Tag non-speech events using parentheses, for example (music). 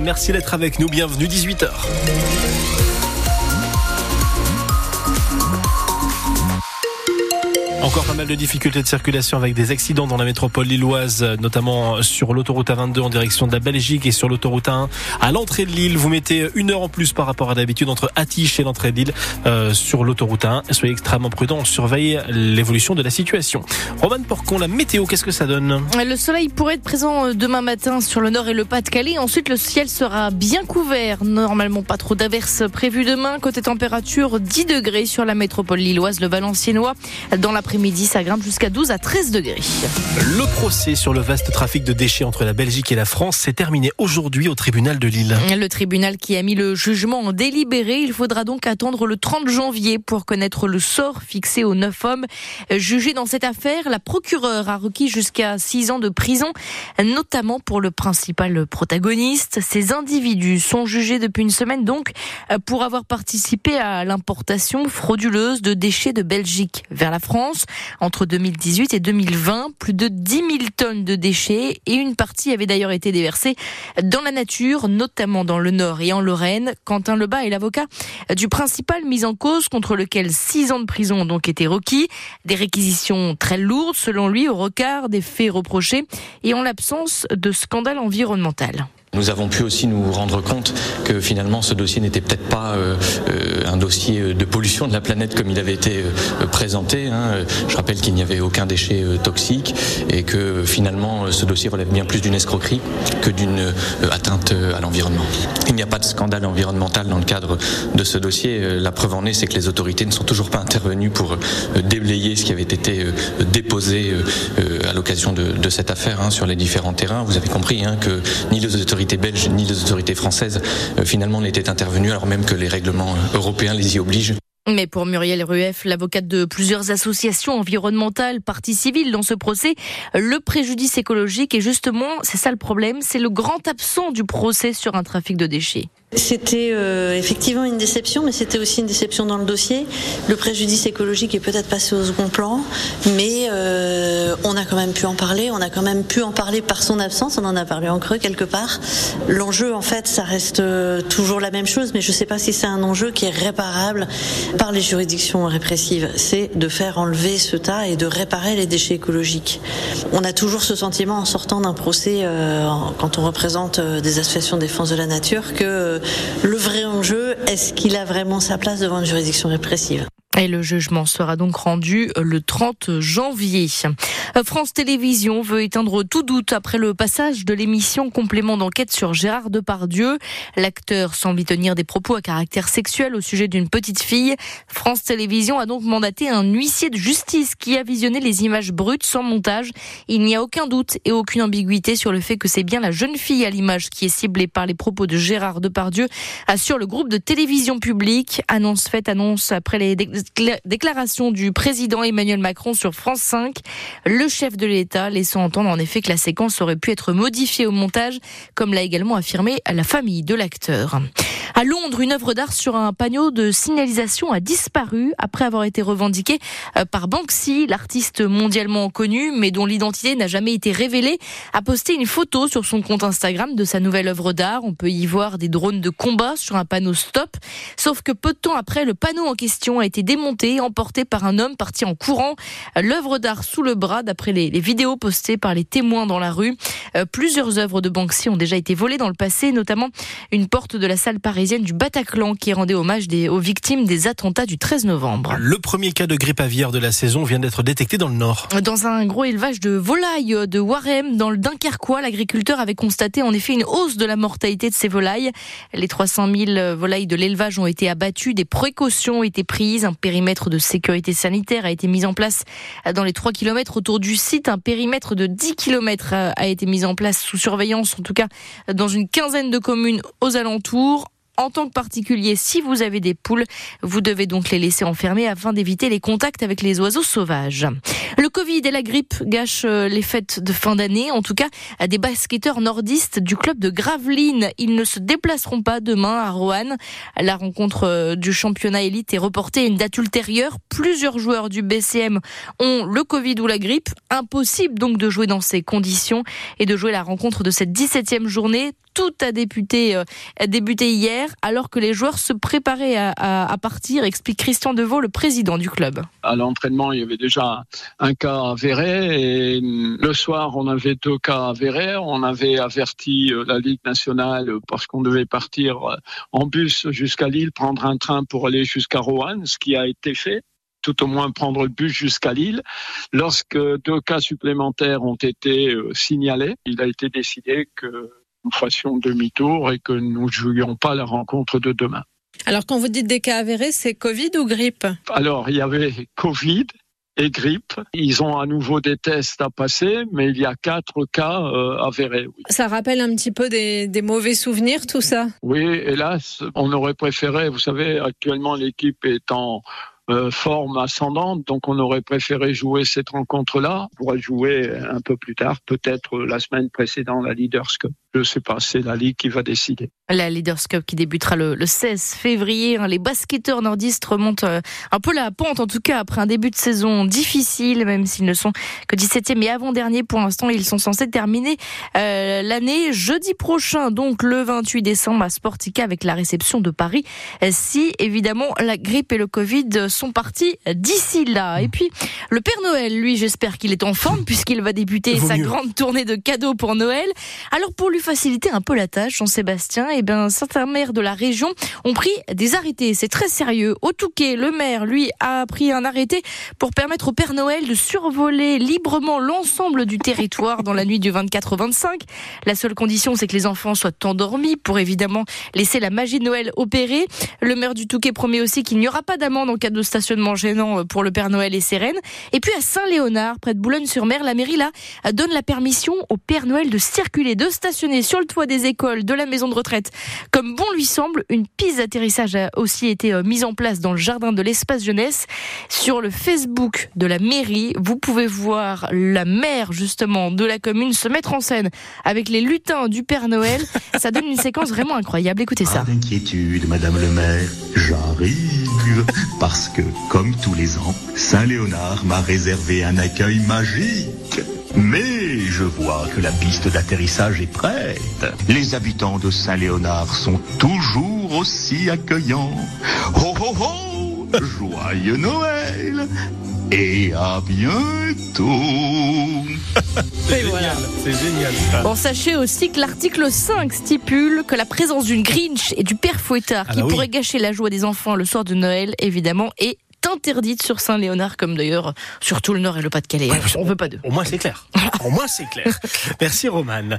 Merci d'être avec nous, bienvenue 18h. Encore pas mal de difficultés de circulation avec des accidents dans la métropole lilloise, notamment sur l'autoroute A22 en direction de la Belgique et sur l'autoroute A1 à l'entrée de l'île. Vous mettez une heure en plus par rapport à d'habitude entre Attiche et l'entrée de l'île euh, sur l'autoroute A1. Soyez extrêmement prudents, surveillez l'évolution de la situation. Roman Porcon, la météo, qu'est-ce que ça donne Le soleil pourrait être présent euh, demain matin sur le nord et le Pas-de-Calais. Ensuite, le ciel sera bien couvert. Normalement, pas trop d'averses prévues demain. Côté température, 10 degrés sur la métropole lilloise, le Valenciennois. Dans la midi ça grimpe jusqu'à 12 à 13 degrés. Le procès sur le vaste trafic de déchets entre la Belgique et la France s'est terminé aujourd'hui au tribunal de Lille. Le tribunal qui a mis le jugement en délibéré, il faudra donc attendre le 30 janvier pour connaître le sort fixé aux neuf hommes jugés dans cette affaire. La procureure a requis jusqu'à 6 ans de prison, notamment pour le principal protagoniste. Ces individus sont jugés depuis une semaine donc pour avoir participé à l'importation frauduleuse de déchets de Belgique vers la France. Entre 2018 et 2020, plus de 10 000 tonnes de déchets et une partie avait d'ailleurs été déversée dans la nature, notamment dans le Nord et en Lorraine. Quentin Lebas est l'avocat du principal mis en cause contre lequel 6 ans de prison ont donc été requis. Des réquisitions très lourdes selon lui au regard des faits reprochés et en l'absence de scandale environnemental. Nous avons pu aussi nous rendre compte que finalement ce dossier n'était peut-être pas euh, euh, un dossier de pollution de la planète comme il avait été euh, présenté. Hein. Je rappelle qu'il n'y avait aucun déchet toxique et que finalement ce dossier relève bien plus d'une escroquerie que d'une atteinte à l'environnement. Il n'y a pas de scandale environnemental dans le cadre de ce dossier. La preuve en est, c'est que les autorités ne sont toujours pas intervenues pour déblayer ce qui avait été déposé à l'occasion de, de, cette affaire hein, sur les différents terrains. Vous avez compris hein, que ni les autorités autorités belges ni les autorités françaises euh, finalement n'étaient intervenues alors même que les règlements euh, européens les y obligent. Mais pour Muriel Rueff, l'avocate de plusieurs associations environnementales, parties civiles dans ce procès, le préjudice écologique est justement, c'est ça le problème, c'est le grand absent du procès sur un trafic de déchets. C'était euh, effectivement une déception, mais c'était aussi une déception dans le dossier. Le préjudice écologique est peut-être passé au second plan, mais euh, on a quand même pu en parler. On a quand même pu en parler par son absence. On en a parlé en creux quelque part. L'enjeu, en fait, ça reste euh, toujours la même chose, mais je ne sais pas si c'est un enjeu qui est réparable par les juridictions répressives. C'est de faire enlever ce tas et de réparer les déchets écologiques. On a toujours ce sentiment en sortant d'un procès, euh, quand on représente euh, des associations de défense de la nature, que le vrai enjeu, est-ce qu'il a vraiment sa place devant une juridiction répressive? Et le jugement sera donc rendu le 30 janvier. France Télévisions veut éteindre tout doute après le passage de l'émission complément d'enquête sur Gérard Depardieu. L'acteur semble y tenir des propos à caractère sexuel au sujet d'une petite fille. France Télévisions a donc mandaté un huissier de justice qui a visionné les images brutes sans montage. Il n'y a aucun doute et aucune ambiguïté sur le fait que c'est bien la jeune fille à l'image qui est ciblée par les propos de Gérard Depardieu, assure le groupe de télévision publique. Annonce faite, annonce après les déclaration du président Emmanuel Macron sur France 5, le chef de l'État laissant entendre en effet que la séquence aurait pu être modifiée au montage, comme l'a également affirmé la famille de l'acteur. À Londres, une œuvre d'art sur un panneau de signalisation a disparu après avoir été revendiquée euh, par Banksy, l'artiste mondialement connu, mais dont l'identité n'a jamais été révélée, a posté une photo sur son compte Instagram de sa nouvelle œuvre d'art. On peut y voir des drones de combat sur un panneau stop. Sauf que peu de temps après, le panneau en question a été démonté, emporté par un homme parti en courant. L'œuvre d'art sous le bras, d'après les, vidéos postées par les témoins dans la rue. Euh, plusieurs œuvres de Banksy ont déjà été volées dans le passé, notamment une porte de la salle parisienne du Bataclan qui rendait hommage aux victimes des attentats du 13 novembre. Le premier cas de grippe aviaire de la saison vient d'être détecté dans le Nord. Dans un gros élevage de volailles de Warem, dans le Dunkerquois, l'agriculteur avait constaté en effet une hausse de la mortalité de ces volailles. Les 300 000 volailles de l'élevage ont été abattues, des précautions ont été prises, un périmètre de sécurité sanitaire a été mis en place dans les 3 km autour du site, un périmètre de 10 km a été mis en place sous surveillance, en tout cas dans une quinzaine de communes aux alentours. En tant que particulier, si vous avez des poules, vous devez donc les laisser enfermer afin d'éviter les contacts avec les oiseaux sauvages. Le Covid et la grippe gâchent euh, les fêtes de fin d'année. En tout cas, à des basketteurs nordistes du club de Gravelines. Ils ne se déplaceront pas demain à Roanne. La rencontre euh, du championnat élite est reportée à une date ultérieure. Plusieurs joueurs du BCM ont le Covid ou la grippe. Impossible donc de jouer dans ces conditions et de jouer la rencontre de cette 17e journée tout a débuté, euh, débuté hier, alors que les joueurs se préparaient à, partir, explique Christian Deveau, le président du club. À l'entraînement, il y avait déjà un cas avéré et le soir, on avait deux cas avérés. On avait averti euh, la Ligue nationale parce qu'on devait partir euh, en bus jusqu'à Lille, prendre un train pour aller jusqu'à Roanne, ce qui a été fait tout au moins prendre le bus jusqu'à Lille. Lorsque deux cas supplémentaires ont été signalés, il a été décidé que nous fassions demi-tour et que nous ne jouions pas la rencontre de demain. Alors quand vous dites des cas avérés, c'est Covid ou grippe? Alors il y avait Covid et grippe. Ils ont à nouveau des tests à passer, mais il y a quatre cas euh, avérés. Ça rappelle un petit peu des, des, mauvais souvenirs, tout ça? Oui, hélas, on aurait préféré, vous savez, actuellement l'équipe est en euh, forme ascendante, donc on aurait préféré jouer cette rencontre-là. On pourrait jouer un peu plus tard, peut-être la semaine précédente, la Leaders Cup. Je ne sais pas, c'est la Ligue qui va décider. La Leaders Cup qui débutera le, 16 février. Hein. Les basketteurs nordistes remontent euh, un peu la pente, en tout cas après un début de saison difficile, même s'ils ne sont que 17e et avant-dernier pour l'instant. Ils sont censés terminer euh, l'année jeudi prochain, donc le 28 décembre à Sportica avec la réception de Paris. Si évidemment la grippe et le Covid sont partis d'ici là. Et puis le Père Noël, lui, j'espère qu'il est en forme puisqu'il va débuter sa grande tournée de cadeaux pour Noël. Alors pour lui faciliter un peu la tâche, Jean-Sébastien, et eh bien, certains maires de la région ont pris des arrêtés. C'est très sérieux. Au Touquet, le maire, lui, a pris un arrêté pour permettre au Père Noël de survoler librement l'ensemble du territoire dans la nuit du 24 au 25. La seule condition, c'est que les enfants soient endormis pour évidemment laisser la magie de Noël opérer. Le maire du Touquet promet aussi qu'il n'y aura pas d'amende en cas de stationnement gênant pour le Père Noël et ses reines. Et puis à Saint-Léonard, près de Boulogne-sur-Mer, la mairie là donne la permission au Père Noël de circuler, de stationner sur le toit des écoles, de la maison de retraite. Comme bon lui semble, une piste d'atterrissage a aussi été euh, mise en place dans le jardin de l'espace jeunesse. Sur le Facebook de la mairie, vous pouvez voir la maire justement de la commune se mettre en scène avec les lutins du Père Noël. Ça donne une séquence vraiment incroyable. Écoutez ça. Pas d'inquiétude, Madame le maire, j'arrive parce que, comme tous les ans, Saint-Léonard m'a réservé un accueil magique. Mais je vois que la piste d'atterrissage est prête. Les habitants de Saint-Léonard sont toujours aussi accueillants. Ho ho ho Joyeux Noël et à bientôt. (laughs) C'est génial, c'est génial. Bon, sachez aussi que l'article 5 stipule que la présence d'une Grinch et du père Fouettard ah qui bah pourrait gâcher la joie des enfants le soir de Noël, évidemment, est interdite sur Saint-Léonard, comme d'ailleurs sur tout le Nord et le Pas-de-Calais. on veut pas d'eux. Au moins c'est clair. Au moins c'est clair. (laughs) Merci Romane.